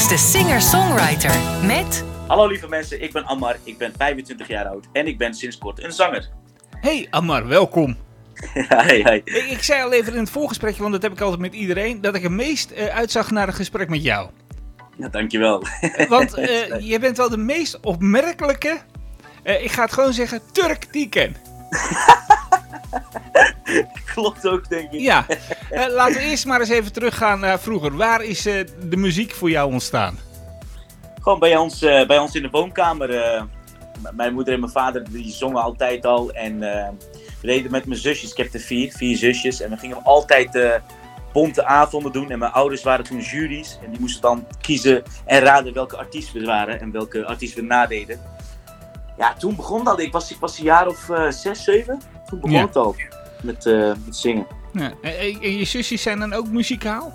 is de singer-songwriter met... Hallo lieve mensen, ik ben Ammar, ik ben 25 jaar oud en ik ben sinds kort een zanger. Hey Ammar, welkom. Hi, hi. Ik, ik zei al even in het voorgesprekje, want dat heb ik altijd met iedereen, dat ik het meest eh, uitzag naar een gesprek met jou. Ja, dankjewel. Want eh, je bent wel de meest opmerkelijke, eh, ik ga het gewoon zeggen, Turk die ik ken. Klopt ook, denk ik. Ja, Eh, laten we eerst maar eens even teruggaan naar vroeger. Waar is eh, de muziek voor jou ontstaan? Gewoon bij ons, eh, bij ons in de woonkamer. mijn moeder en mijn vader die zongen altijd al. En we deden met mijn zusjes, ik heb er vier, vier zusjes. En we gingen altijd bonte avonden doen. En mijn ouders waren toen juries. En die moesten dan kiezen en raden welke artiest we waren en welke artiest we nadeden. Ja, toen begon dat. Ik was, ik was een jaar of zes, zeven. Toen begon Ja. het al met, eh, met zingen. Ja, en je zusjes zijn dan ook muzikaal?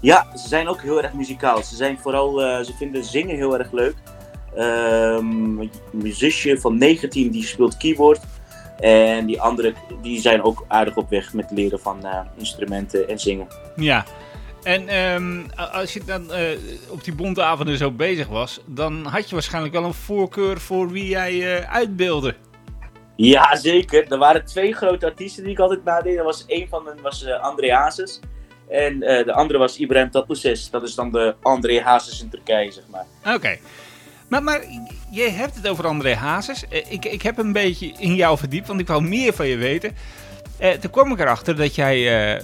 Ja, ze zijn ook heel erg muzikaal. Ze, zijn vooral, eh, ze vinden zingen heel erg leuk. Ehm, mijn zusje van 19 die speelt keyboard. En die andere die zijn ook aardig op weg met leren van eh, instrumenten en zingen. Ja. En ehm, als je dan op die bonte avonden zo bezig was, dan had je waarschijnlijk wel een voorkeur voor wie jij eh uitbeelde. Ja, zeker. Er waren twee grote artiesten die ik altijd nadeed. Was een van hen was eh, André Hazes. En eh, de andere was Ibrahim Tatlıses. Dat is dan de André Hazes in Turkije, zeg maar. Oké. Maar, maar je hebt het over André Hazes. Eh, Ik, ik heb een beetje in jou verdiept, want ik wou meer van je weten. Eh, toen kwam ik erachter dat jij,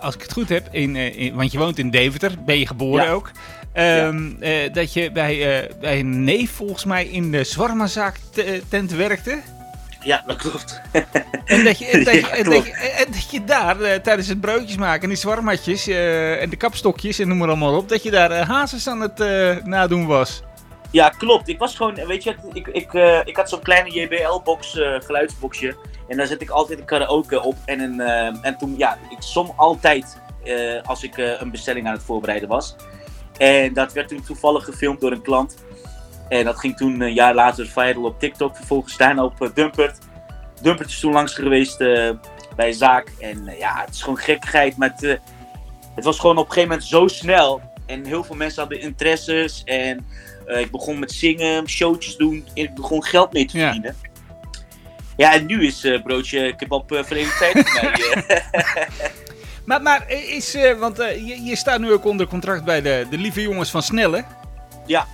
als ik het goed heb, in, in- want je woont in Deventer, ben je geboren Ja. ook. Ehm, eh, dat je bij, bij een neef volgens mij in de Zwarmazaak te- tent werkte. Ja, dat klopt. En dat je, en dat je, en dat je, en dat je daar eh, tijdens het broodjes maken en die zwarmatjes eh, en de kapstokjes en noem maar allemaal op, dat je daar eh, hazes aan het nadoen was. Ja, klopt. Ik was gewoon, weet je, ik, ik, ik had zo'n kleine JBL-box, geluidsboxje. En daar zet ik altijd een karaoke op. En, een, en toen, ja, ik zong altijd als ik een bestelling aan het voorbereiden was. En dat werd toen toevallig gefilmd door een klant. En dat ging toen een jaar later viral op TikTok. Vervolgens staan op eh, Dumpert. Dumpert is toen langs geweest eh, bij Zaak. En eh, ja, het is gewoon gekkigheid. Maar het, het was gewoon op een gegeven moment zo snel. En heel veel mensen hadden interesses. En ik begon met zingen, showtjes doen. En ik begon geld mee te Ja. verdienen. Ja, en nu is eh broodje kebab uh, verenigd tijd voor mij. eh. Maar, maar is, want je, je staat nu ook onder contract bij de, de lieve jongens van Snelle. Ja.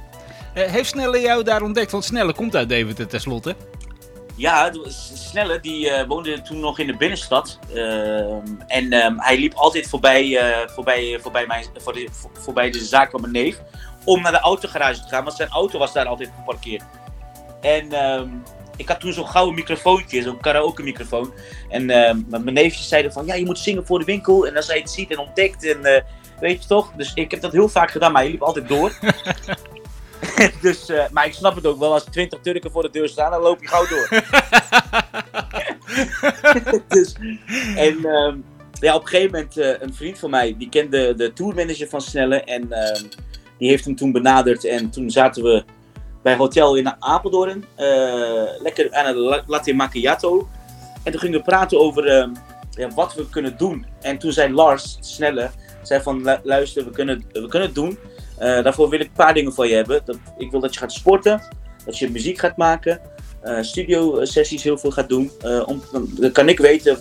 Eh, heeft Snelle jou daar ontdekt? Want Snelle komt uit Deventer tenslotte. Ja, Snelle die eh, woonde toen nog in de binnenstad. Ehm, en ehm, hij liep altijd voorbij, eh, voorbij, voorbij, mijn, voor de, voor- voorbij de zaak van mijn neef. Om naar de autogarage te gaan, want zijn auto was daar altijd geparkeerd. En ehm, ik had toen zo'n gouden microfoontje, zo'n karaoke microfoon. En mijn neefjes zeiden van, ja je moet zingen voor de winkel. En als hij het ziet en ontdekt en weet je toch. Dus ik heb dat heel vaak gedaan, maar hij liep altijd door. dus, eh, maar ik snap het ook wel, als 20 Turken voor de deur staan, dan loop je gauw door. dus, en ehm, ja, op een gegeven moment, eh, een vriend van mij, die kende de tourmanager van Snelle. En ehm, die heeft hem toen benaderd. En toen zaten we bij een hotel in Apeldoorn. eh, lekker aan een la- latte macchiato. En toen gingen we praten over ehm, ja, wat we kunnen doen. En toen zei Lars, Snelle, zei van "Lu- luister, we kunnen, we kunnen het doen. Eh, daarvoor wil ik een paar dingen van je hebben. Dat, ik wil dat je gaat sporten, dat je muziek gaat maken, eh, studio sessies heel veel gaat doen. Eh, om, dan, dan kan ik weten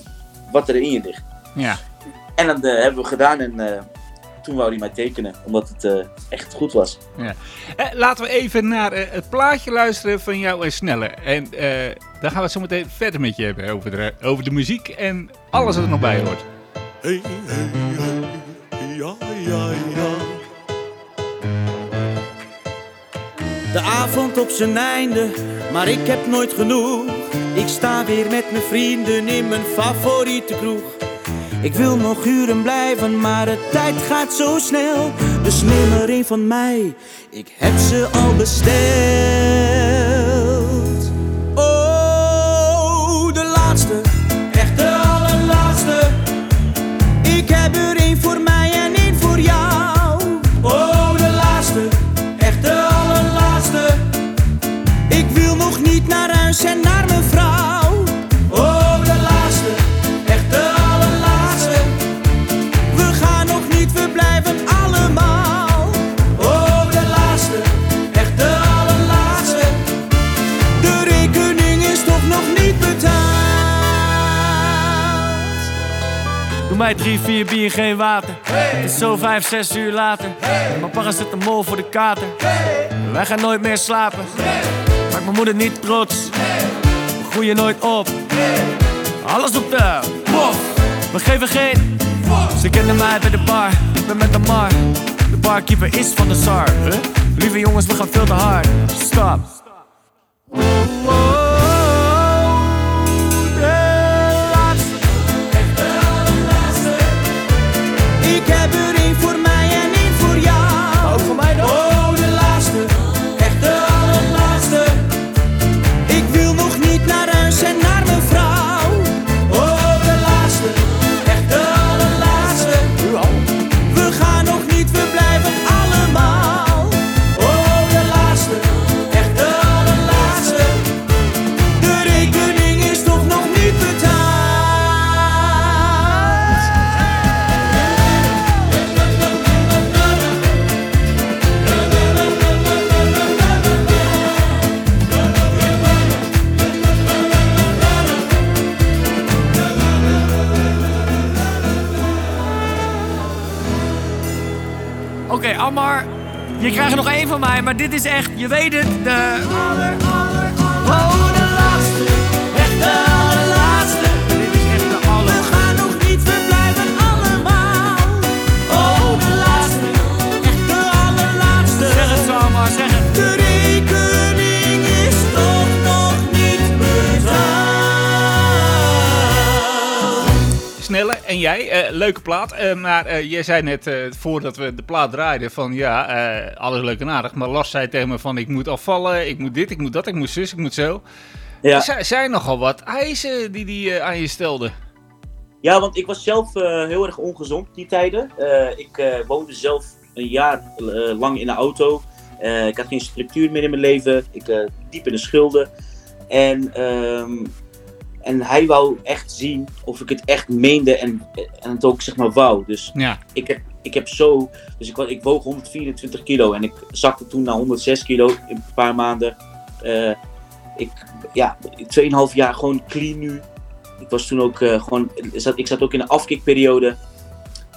wat er in je ligt. Ja. En dat eh, hebben we gedaan en eh, toen wou hij mij tekenen, omdat het eh, echt goed was. Eh, laten we even naar eh, het plaatje luisteren van jou en Snelle. En eh, dan gaan we het zo meteen verder met je hebben over de, over de muziek en alles wat er nog bij hoort. Hey, hey, hey, ja, ja, ja. De avond op zijn einde, maar ik heb nooit genoeg. Ik sta weer met mijn vrienden in mijn favoriete kroeg. Ik wil nog uren blijven, maar de tijd gaat zo snel. Dus neem er een van mij, ik heb ze al besteld. en naar mijn vrouw. Oh, de laatste, echt de allerlaatste. We gaan nog niet, we blijven allemaal. Oh, de laatste, echt de allerlaatste. De rekening is toch nog niet betaald. Doe mij drie, vier bier, geen water. Het is zo vijf, zes uur later. Hey. Mijn zit een mol voor de kater. Wij gaan nooit meer slapen mijn moeder niet trots. We groeien nooit op. Alles op de bof. We geven geen. Ze kennen mij bij de bar. Ik ben met de mar. De barkeeper is van de. Huh? Lieve jongens, we gaan veel te hard. Stop. Oké, Ammar, je krijgt nog één van mij, maar dit is echt, je weet het, de... Laatste, En jij, eh, leuke plaat. Eh, maar eh, jij zei net, voordat we de plaat draaiden, van ja, alles leuk en aardig. Maar Lars zei tegen me van, ik moet afvallen, ik moet dit, ik moet dat, ik moet zus, ik moet zo. Ja. Er zijn- nogal wat eisen die die aan je stelde. Ja, want ik was zelf heel erg ongezond die tijden. Ik woonde zelf een jaar lang in de auto. Ik had geen structuur meer in mijn leven. Ik diep in de schulden. En, ehm, en hij wou echt zien of ik het echt meende en, en het ook zeg maar wou. Dus Ja, ik heb, ik heb zo. Dus ik, ik woog 124 kilo en ik zakte toen naar 106 kilo in een paar maanden. Eh, ik, ja, 2,5 jaar gewoon clean nu. Ik was toen ook eh, gewoon. ik Zat, ik zat ook in een afkikperiode.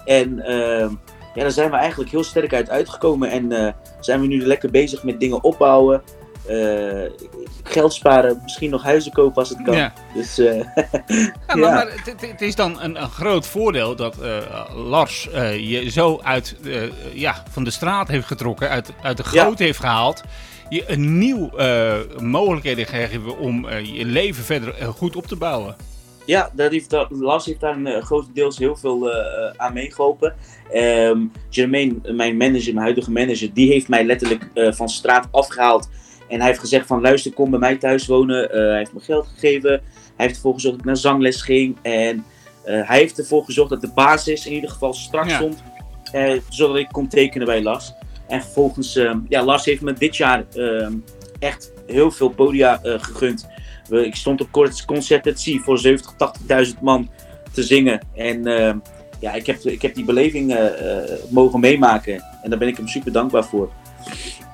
En ehm, ja, daar zijn we eigenlijk heel sterk uit uitgekomen. En eh, zijn we nu lekker bezig met dingen opbouwen. Eh, geld sparen, misschien nog huizen kopen als het kan. ja. Dus eh, Ja, maar, Ja. maar het, het- is dan een, een groot voordeel dat eh, Lars je zo uit, ja, van de straat heeft getrokken, uit, uit de Ja. goot heeft gehaald. Je een nieuw mogelijkheden gegeven om je leven verder goed op te bouwen. Ja, dat heeft, dat, Lars heeft daar een grotendeels heel veel aan meegeholpen. Ehm Jermaine, mijn manager, mijn huidige manager, die heeft mij letterlijk van straat afgehaald. En hij heeft gezegd van luister, kom bij mij thuis wonen. Eh, hij heeft me geld gegeven. Hij heeft ervoor gezorgd dat ik naar zangles ging. En eh, hij heeft ervoor gezorgd dat de basis in ieder geval strak Ja. stond. eh, zodat ik kon tekenen bij Lars. En vervolgens, ehm, ja, Lars heeft me dit jaar ehm, echt heel veel podia gegund. Ik stond op Concert at Sea voor 70, 80.000 man te zingen. En ehm, ja, ik heb, ik heb die beleving mogen meemaken. En daar ben ik hem super dankbaar voor.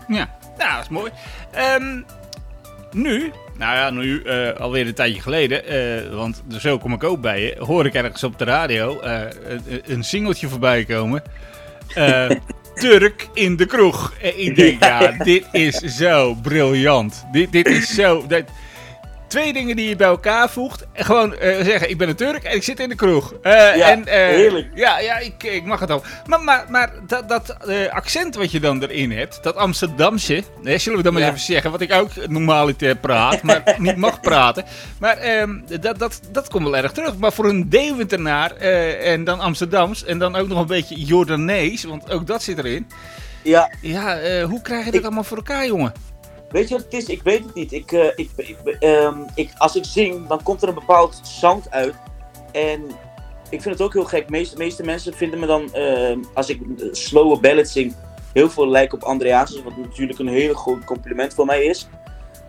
Ja, nou, dat is mooi. Ehm, nu, nou ja, nu eh, alweer een tijdje geleden, eh, want zo kom ik ook bij je, hoor ik ergens op de radio eh, een, een singeltje voorbij komen. Turk in de kroeg. En ik denk, ja, dit is zo briljant. Dit, dit is zo... Dat, twee dingen die je bij elkaar voegt. En gewoon eh, zeggen, ik ben een Turk en ik zit in de kroeg. Eh, Ja, en, eh, heerlijk. Ja, ja ik, ik mag het al. Maar, maar, maar dat, dat accent wat je dan erin hebt, dat Amsterdamse, hè, zullen we dan maar Ja. even zeggen, wat ik ook normaliter praat, maar niet mag praten. Maar ehm, dat, dat, dat komt wel erg terug. Maar voor een Deventenaar en dan Amsterdams en dan ook nog een beetje Jordanees, want ook dat zit erin. Ja, Ja, hoe krijg je dat Ik- allemaal voor elkaar, jongen? Weet je wat het is? Ik weet het niet. Ik, eh, ik, ik, ehm, ik, als ik zing, dan komt er een bepaald sound uit. En ik vind het ook heel gek. De meeste, meeste mensen vinden me dan, ehm, als ik eh, slowe ballads zing, heel veel lijken op André Hazes. Wat natuurlijk een hele groot compliment voor mij is.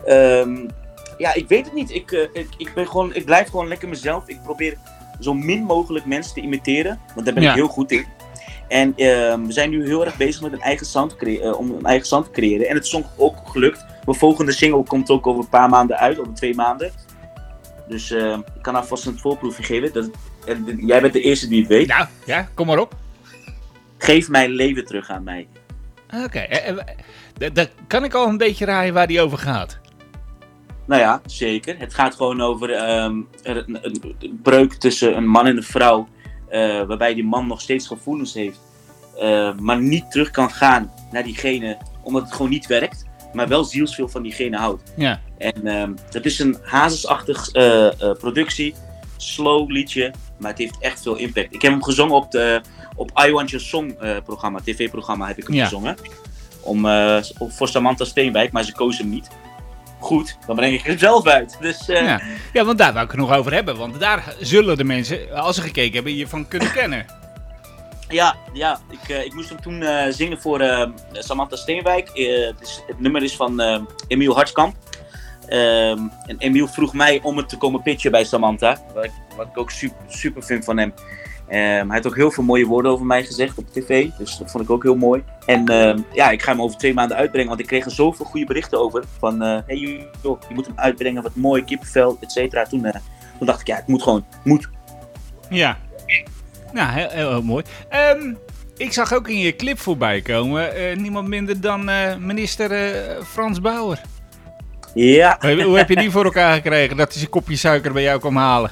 Ehm, ja, ik weet het niet. Ik, eh, ik, ik, ben gewoon, ik blijf gewoon lekker mezelf. Ik probeer zo min mogelijk mensen te imiteren. Want daar ben Ja. ik heel goed in. En ehm, we zijn nu heel erg bezig met een eigen sound eh, om een eigen sound te creëren. En het is ook gelukt. Mijn volgende single komt ook over een paar maanden uit, over twee maanden. Dus eh, ik kan alvast een voorproefje geven. Dat, jij bent de eerste die het weet. Nou, ja, kom maar op. Geef mijn leven terug aan mij. Oké, eh, eh, d- dan kan ik al een beetje raaien waar die over gaat. Nou ja, zeker. Het gaat gewoon over ehm, een, een- een breuk tussen een man en een vrouw. Eh, waarbij die man nog steeds gevoelens heeft. eh, maar niet terug kan gaan naar diegene. Omdat het gewoon niet werkt. Maar wel zielsveel van diegene houdt. Ja. En ehm, het is een hazesachtig eh, productie. Slow liedje. Maar het heeft echt veel impact. Ik heb hem gezongen op, de, op I Want Your Song programma. TV-programma heb ik hem Ja. gezongen. Om, voor Samantha Steenwijk. Maar ze koos hem niet. Goed, dan breng ik hem zelf uit. Dus eh, Ja. ja, want daar wou ik het nog over hebben. Want daar zullen de mensen, als ze gekeken hebben, je van kunnen kennen. Ja, ja ik, eh, ik moest hem toen eh, zingen voor Samantha Steenwijk. Het, nummer is van Emiel Hartskamp. Ehm, en Emiel vroeg mij om het te komen pitchen bij Samantha. Wat ik, wat ik ook super, super vind van hem. Ehm, hij heeft ook heel veel mooie woorden over mij gezegd op tv. Dus dat vond ik ook heel mooi. En ehm, ja, ik ga hem over twee maanden uitbrengen. Want ik kreeg er zoveel goede berichten over. Van, eh hey joh, je moet hem uitbrengen. Wat mooi, kippenvel, et cetera. Toen, eh, toen dacht ik, ja, het moet gewoon. Moet. Ja. Nou, heel, heel, heel mooi. Ehm, ik zag ook in je clip voorbij komen, eh, niemand minder dan minister Frans Bauer. Ja, Hoe hoe heb je die voor elkaar gekregen dat hij zijn kopje suiker bij jou kwam halen?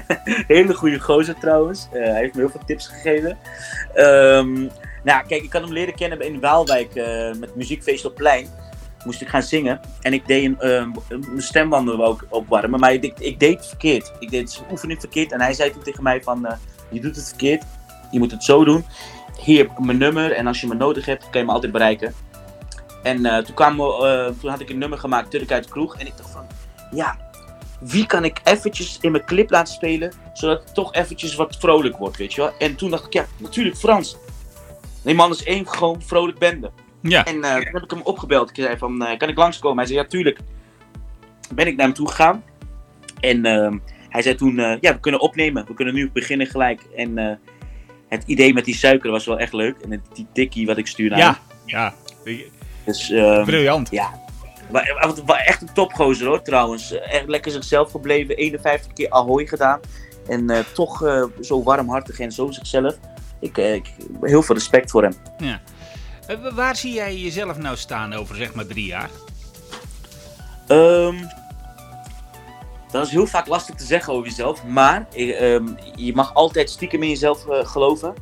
Hele goede gozer trouwens. Eh, hij heeft me heel veel tips gegeven. Ehm, nou, kijk, ik had hem leren kennen in Waalwijk eh, met muziekfeest op plein. Moest ik gaan zingen. En ik deed een, ehm, mijn stembanden wou ik opwarmen. Maar ik, ik deed het verkeerd. Ik deed zijn oefening verkeerd. En hij zei toen tegen mij van, eh, je doet het verkeerd. Je moet het zo doen. Hier mijn nummer. En als je me nodig hebt, kan je me altijd bereiken. En toen, toen had ik een nummer gemaakt, Turk uit de kroeg. En ik dacht van, ja, wie kan ik eventjes in mijn clip laten spelen, zodat het toch eventjes wat vrolijk wordt, weet je wel. En toen dacht ik, ja, natuurlijk Frans. Nee man, is één gewoon vrolijk bende. Ja. En eh, toen heb ik hem opgebeld. Ik zei van, eh, kan ik langskomen? Hij zei, ja, tuurlijk. Ben ik naar hem toe gegaan. En ehm, hij zei toen, eh, ja, we kunnen opnemen. We kunnen nu beginnen gelijk. En het idee met die suiker was wel echt leuk. En het- die tikkie wat ik stuurde aan Ja, hem. ja. Dus, ehm, Briljant. ja. Maar, echt een topgozer hoor, trouwens. Echt lekker zichzelf gebleven. 51 keer Ahoy gedaan. En eh, toch eh, zo warmhartig en zo zichzelf. Ik, eh, ik heel veel respect voor hem. Wa- waar zie jij jezelf nou staan over zeg maar drie jaar? Ehm, dat is heel vaak lastig te zeggen over jezelf. Maar eh, ehm, je mag altijd stiekem in jezelf geloven.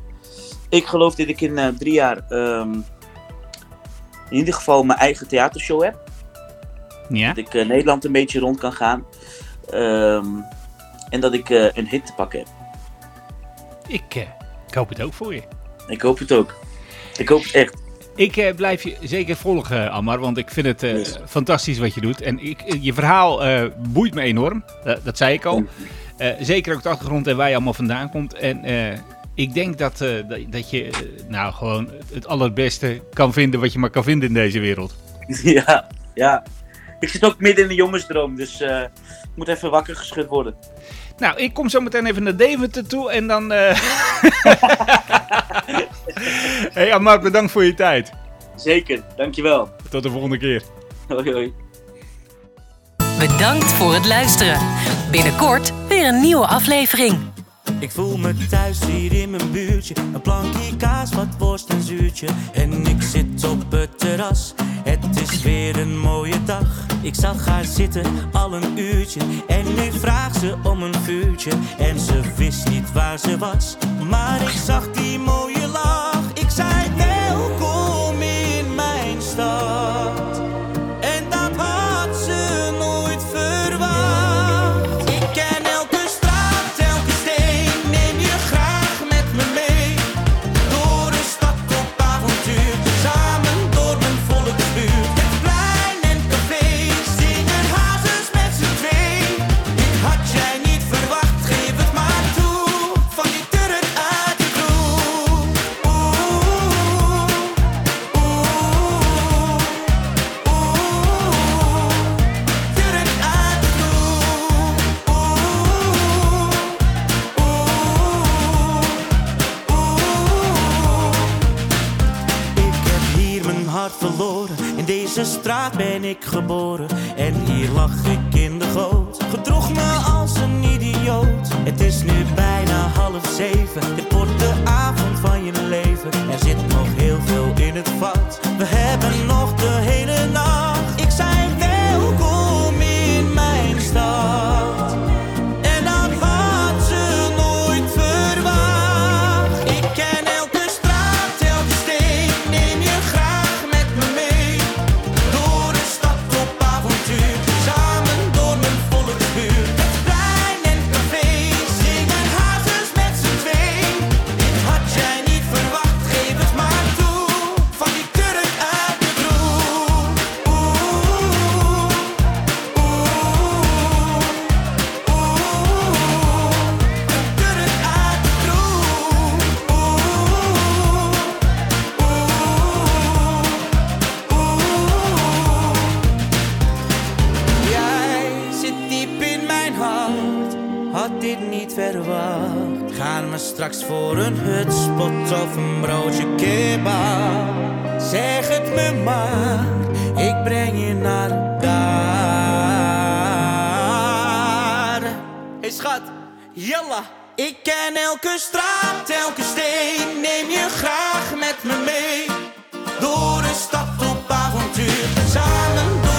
Ik geloof dat ik in drie jaar ehm, in ieder geval mijn eigen theatershow heb. Ja. Dat ik eh, Nederland een beetje rond kan gaan. Ehm, en dat ik eh, een hit te pakken heb. Ik, eh, ik hoop het ook voor je. Ik hoop het ook. Ik hoop het echt. Ik eh, blijf je zeker volgen, Amar, want ik vind het eh, Yes. fantastisch wat je doet. En ik, je verhaal eh, boeit me enorm, dat zei ik al. Zeker ook de achtergrond en waar je allemaal vandaan komt. En ik denk dat, dat, dat je nou gewoon het allerbeste kan vinden wat je maar kan vinden in deze wereld. ja, ja. Ik zit ook midden in de jongensdroom, dus eh, ik moet even wakker geschud worden. Nou, ik kom zo meteen even naar Deventer toe en dan... eh hey Amar, bedankt voor je tijd. Zeker, dankjewel. Tot de volgende keer. Hoi hoi. Bedankt voor het luisteren. Binnenkort weer een nieuwe aflevering. Ik voel me thuis hier in mijn buurtje. Een plankje kaas, wat worst en zuurtje. En ik zit op het terras. Het is weer een mooie dag. Ik zag haar zitten al een uurtje. En nu vraagt ze om een vuurtje. En ze wist niet waar ze was. Maar ik zag die mooie In deze straat ben ik geboren. En hier lag ik in de goot. Gedroeg me als een idioot. Het is nu bijna half zeven. Dit wordt de avond van je leven. Er zit nog heel veel in het vat. We hebben nog de hele nacht. verwacht. Gaan we straks voor een hutspot of een broodje kebab? Zeg het me maar, ik breng je naar daar. Hey schat, jalla. Ik ken elke straat, elke steen. Neem je graag met me mee. Door de stad op avontuur, samen door.